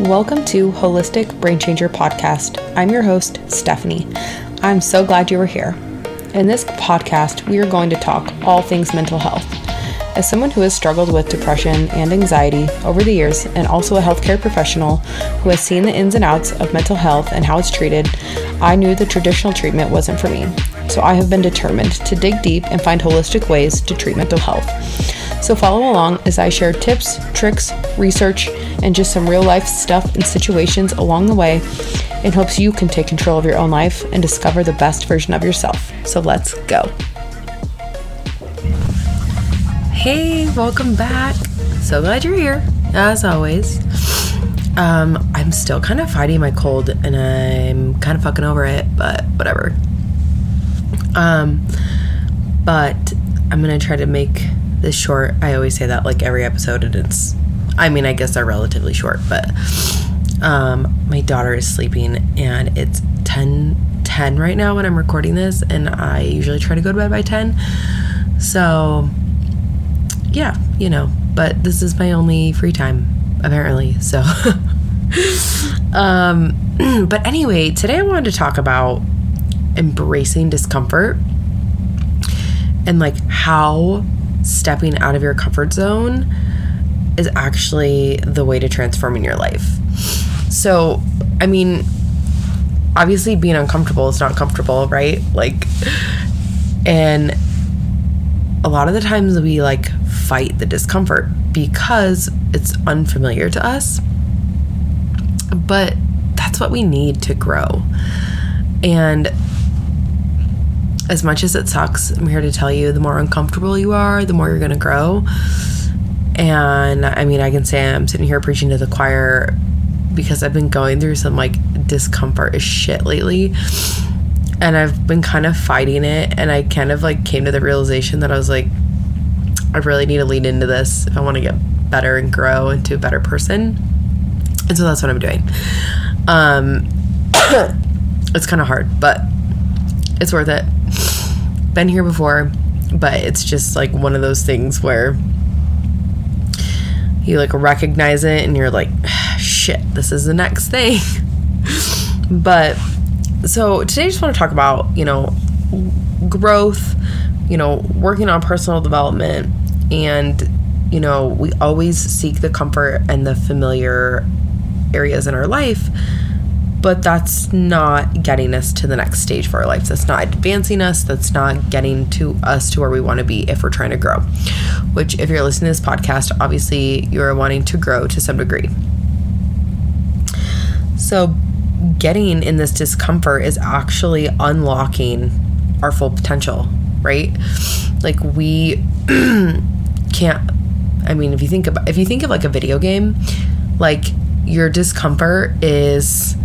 Welcome to Holistic Brain Changer Podcast. I'm your host, Stephanie. I'm so glad you are here. In this podcast, we are going to talk all things mental health. As someone who has struggled with depression and anxiety over the years, and also a healthcare professional who has seen the ins and outs of mental health and how it's treated, I knew the traditional treatment wasn't for me. So I have been determined to dig deep and find holistic ways to treat mental health. So follow along as I share tips, tricks, research, and just some real life stuff and situations along the way in hopes you can take control of your own life and discover the best version of yourself. So let's go. Hey, welcome back. So glad you're here, as always. Um, I'm still kind of fighting my cold and I'm kind of fucking over it, but whatever. Um, but I'm gonna try to make this short. I always say that like every episode, and it's, I mean, I guess they're relatively short, but um, my daughter is sleeping and it's 10 10 right now when I'm recording this, and I usually try to go to bed by 10. So, yeah, you know, but this is my only free time, apparently. So, um, but anyway, today I wanted to talk about embracing discomfort and like how stepping out of your comfort zone is actually the way to transforming your life. So, I mean, obviously being uncomfortable is not comfortable, right? Like, and a lot of the times we like fight the discomfort because it's unfamiliar to us. But that's what we need to grow. And as much as it sucks, I'm here to tell you the more uncomfortable you are, the more you're going to grow. And I mean, I can say I'm sitting here preaching to the choir because I've been going through some like discomfort as shit lately. And I've been kind of fighting it. And I kind of like came to the realization that I was like, I really need to lean into this if I want to get better and grow into a better person. And so that's what I'm doing. Um, it's kind of hard, but it's worth it. Been here before, but it's just like one of those things where you like recognize it and you're like, shit, this is the next thing. but so today I just want to talk about, you know, growth, you know, working on personal development and you know, we always seek the comfort and the familiar areas in our life but that's not getting us to the next stage for our lives. That's not advancing us. That's not getting to us to where we want to be if we're trying to grow. Which, if you're listening to this podcast, obviously you're wanting to grow to some degree. So, getting in this discomfort is actually unlocking our full potential, right? Like we can't I mean, if you think about if you think of like a video game, like your discomfort is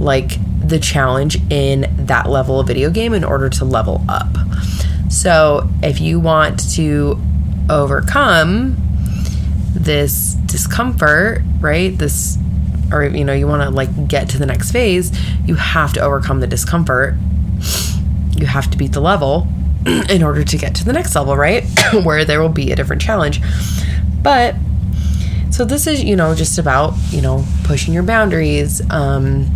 like the challenge in that level of video game in order to level up. So, if you want to overcome this discomfort, right? This or you know, you want to like get to the next phase, you have to overcome the discomfort. You have to beat the level in order to get to the next level, right? Where there will be a different challenge. But so this is, you know, just about, you know, pushing your boundaries, um,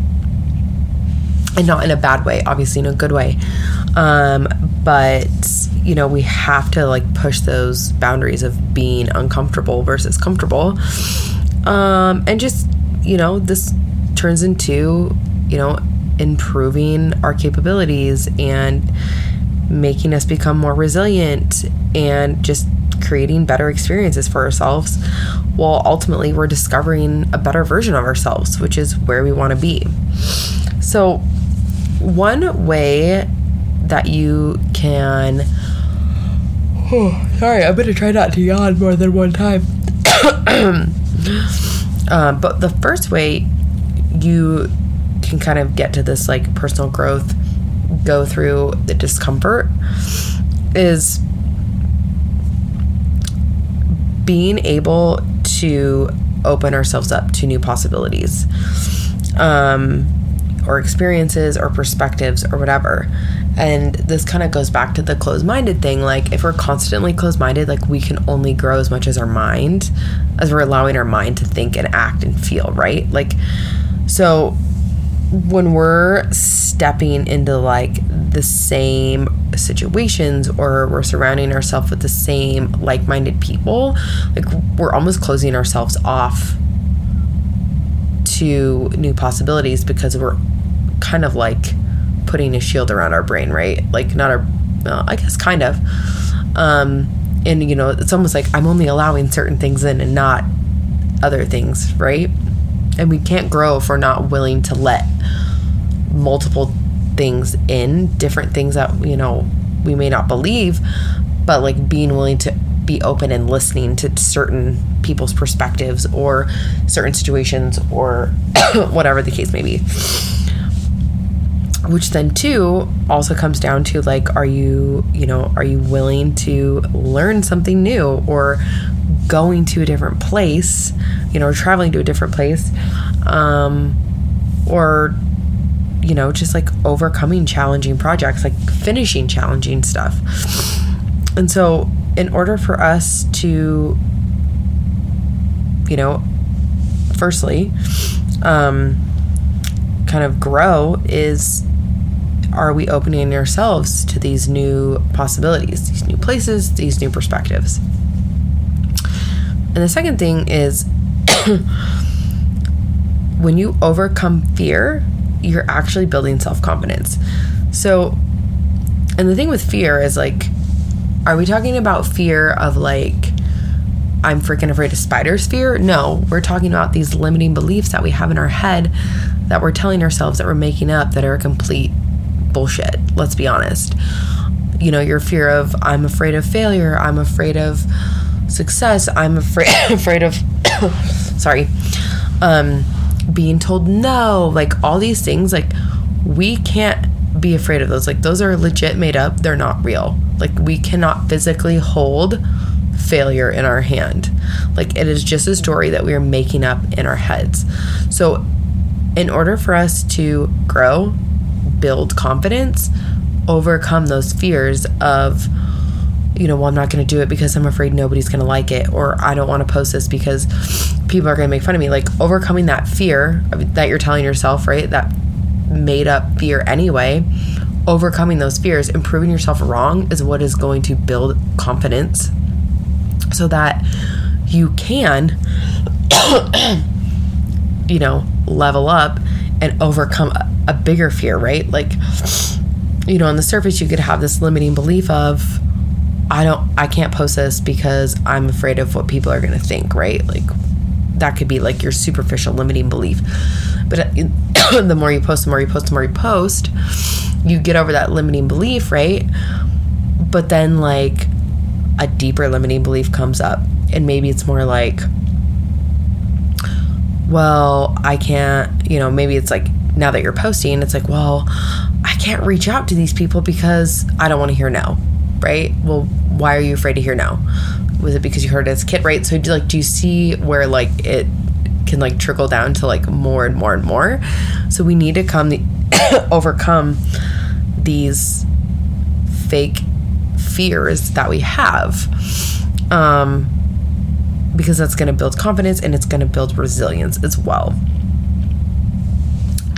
and not in a bad way, obviously in a good way. Um, but you know, we have to like push those boundaries of being uncomfortable versus comfortable. Um, and just, you know, this turns into, you know, improving our capabilities and making us become more resilient and just creating better experiences for ourselves while ultimately we're discovering a better version of ourselves, which is where we want to be. So, one way that you can. Oh, sorry, I'm to try not to yawn more than one time. uh, but the first way you can kind of get to this like personal growth, go through the discomfort, is being able to open ourselves up to new possibilities. Um, or experiences or perspectives or whatever. And this kind of goes back to the closed minded thing. Like, if we're constantly closed minded, like, we can only grow as much as our mind, as we're allowing our mind to think and act and feel, right? Like, so when we're stepping into like the same situations or we're surrounding ourselves with the same like-minded people like we're almost closing ourselves off to new possibilities because we're kind of like putting a shield around our brain right? Like not our well, i guess kind of. Um and you know it's almost like i'm only allowing certain things in and not other things right? And we can't grow if we're not willing to let multiple things in, different things that, you know, we may not believe, but like being willing to be open and listening to certain people's perspectives or certain situations or whatever the case may be. Which then too also comes down to like are you, you know, are you willing to learn something new or going to a different place, you know, traveling to a different place, um, or you know, just like overcoming challenging projects, like finishing challenging stuff. And so, in order for us to, you know, firstly, um, kind of grow is are we opening ourselves to these new possibilities, these new places, these new perspectives? And the second thing is when you overcome fear, you're actually building self confidence. So, and the thing with fear is like, are we talking about fear of like, I'm freaking afraid of spiders fear? No, we're talking about these limiting beliefs that we have in our head that we're telling ourselves that we're making up that are complete bullshit. Let's be honest. You know, your fear of I'm afraid of failure, I'm afraid of success, I'm afraid afraid of sorry. Um being told no, like all these things, like we can't be afraid of those. Like those are legit made up, they're not real. Like we cannot physically hold failure in our hand. Like it is just a story that we are making up in our heads. So, in order for us to grow, build confidence, overcome those fears of, you know, well, I'm not going to do it because I'm afraid nobody's going to like it, or I don't want to post this because people are going to make fun of me. Like overcoming that fear that you're telling yourself, right? That made up fear anyway. Overcoming those fears and proving yourself wrong is what is going to build confidence so that you can, you know, level up and overcome a, bigger fear, right? Like, you know, on the surface, you could have this limiting belief of, I don't, I can't post this because I'm afraid of what people are going to think, right? Like, that could be like your superficial limiting belief. But uh, the more you post, the more you post, the more you post, you get over that limiting belief, right? But then, like, a deeper limiting belief comes up. And maybe it's more like, well, I can't, you know, maybe it's like now that you're posting, it's like, well, I can't reach out to these people because I don't want to hear no, right? Well, why are you afraid to hear no? was it because you heard it as kid, right? So do like do you see where like it can like trickle down to like more and more and more? So we need to come the overcome these fake fears that we have. Um because that's going to build confidence and it's going to build resilience as well.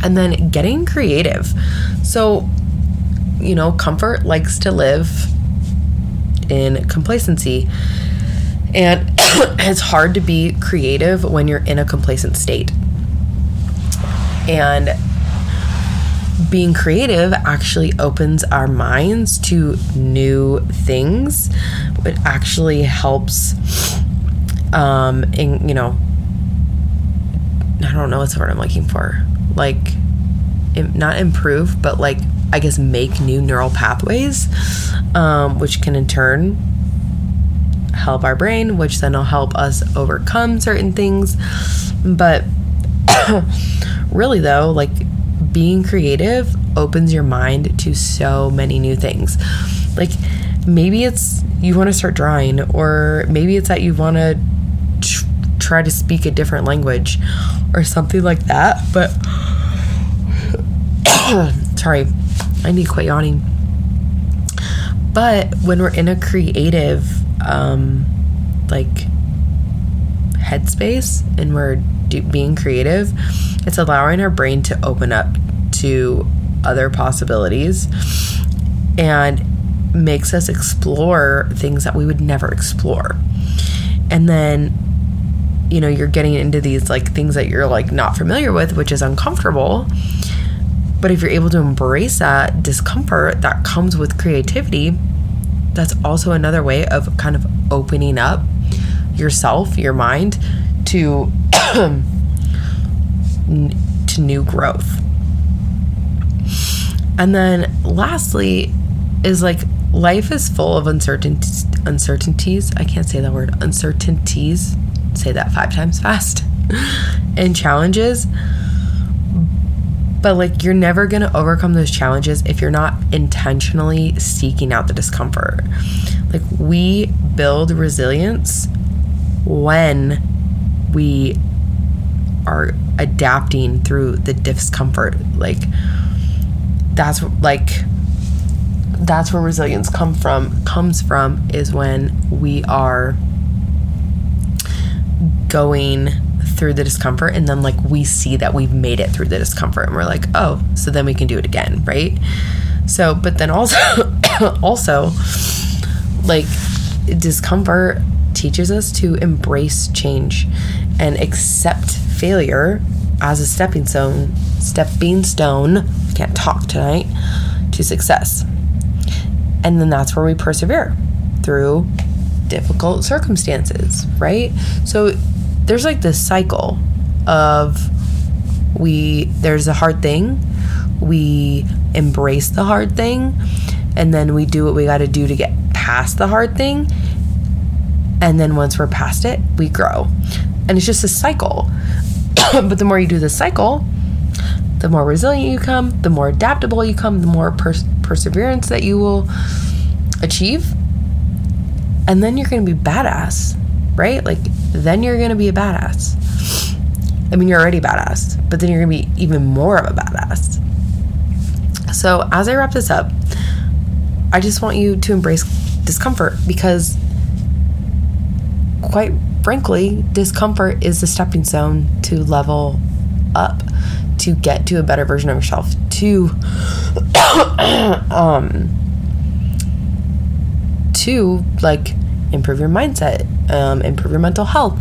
And then getting creative. So, you know, comfort likes to live in complacency. And it's hard to be creative when you're in a complacent state. And being creative actually opens our minds to new things. It actually helps, um, in, you know, I don't know what's the word I'm looking for. Like, not improve, but like, I guess, make new neural pathways, um, which can in turn help our brain, which then will help us overcome certain things. But really, though, like being creative opens your mind to so many new things. Like maybe it's you want to start drawing, or maybe it's that you want to try to speak a different language or something like that. But sorry, I need to quit yawning. But when we're in a creative, um, like headspace and we're do, being creative, it's allowing our brain to open up to other possibilities and makes us explore things that we would never explore. And then you know, you're getting into these like things that you're like not familiar with, which is uncomfortable. But if you're able to embrace that discomfort that comes with creativity, that's also another way of kind of opening up yourself, your mind to to new growth. And then lastly is like life is full of uncertainties uncertainties. I can't say that word. Uncertainties. Say that 5 times fast. and challenges. But like you're never going to overcome those challenges if you're not intentionally seeking out the discomfort. Like we build resilience when we are adapting through the discomfort like that's like that's where resilience come from comes from is when we are going through the discomfort and then like we see that we've made it through the discomfort and we're like oh so then we can do it again right? So but then also also like discomfort teaches us to embrace change and accept failure as a stepping stone stepping stone can't talk tonight to success. And then that's where we persevere through difficult circumstances right? So there's like this cycle of we there's a hard thing we embrace the hard thing and then we do what we got to do to get past the hard thing and then once we're past it, we grow. And it's just a cycle. but the more you do the cycle, the more resilient you come, the more adaptable you come, the more pers- perseverance that you will achieve. And then you're going to be badass, right? Like, then you're going to be a badass. I mean, you're already badass, but then you're going to be even more of a badass. So, as I wrap this up, I just want you to embrace discomfort because quite frankly, discomfort is the stepping stone to level up, to get to a better version of yourself, to um to like improve your mindset, um, improve your mental health,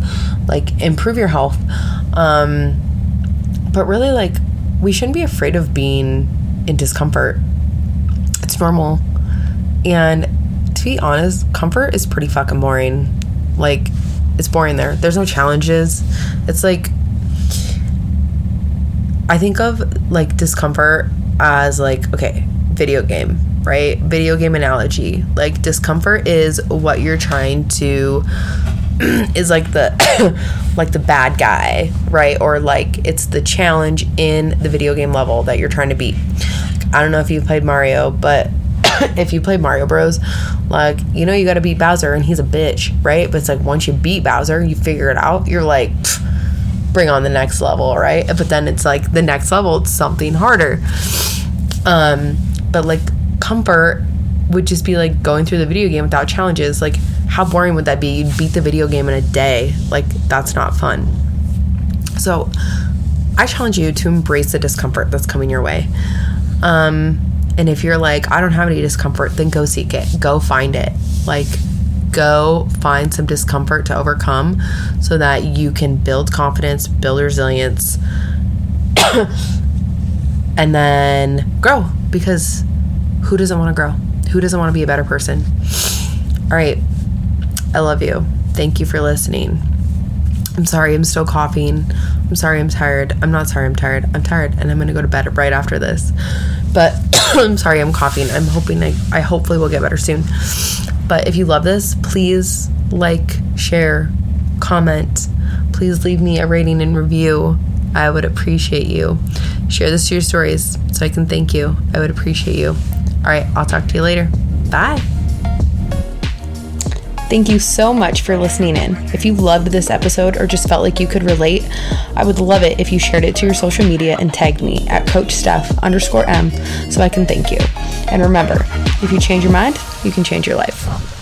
like improve your health. Um, but really, like, we shouldn't be afraid of being in discomfort. It's normal. And to be honest, comfort is pretty fucking boring. Like, it's boring there. There's no challenges. It's like I think of like discomfort as like okay, video game, right? Video game analogy. Like discomfort is what you're trying to is like the like the bad guy, right? Or like it's the challenge in the video game level that you're trying to beat. I don't know if you've played Mario, but if you play Mario Bros, like you know you got to beat Bowser and he's a bitch, right? But it's like once you beat Bowser, you figure it out. You're like, bring on the next level, right? But then it's like the next level, it's something harder. Um, but like comfort would just be like going through the video game without challenges. Like how boring would that be? You'd beat the video game in a day. Like that's not fun. So I challenge you to embrace the discomfort that's coming your way. Um, and if you're like, I don't have any discomfort, then go seek it. Go find it. Like, go find some discomfort to overcome so that you can build confidence, build resilience, and then grow. Because who doesn't want to grow? Who doesn't want to be a better person? All right. I love you. Thank you for listening. I'm sorry, I'm still coughing. I'm sorry, I'm tired. I'm not sorry, I'm tired. I'm tired, and I'm gonna go to bed right after this. But I'm sorry, I'm coughing. I'm hoping I, I hopefully will get better soon. But if you love this, please like, share, comment. Please leave me a rating and review. I would appreciate you. Share this to your stories so I can thank you. I would appreciate you. All right, I'll talk to you later. Bye. Thank you so much for listening in. If you loved this episode or just felt like you could relate, I would love it if you shared it to your social media and tagged me at Coach Steph underscore M so I can thank you. And remember, if you change your mind, you can change your life.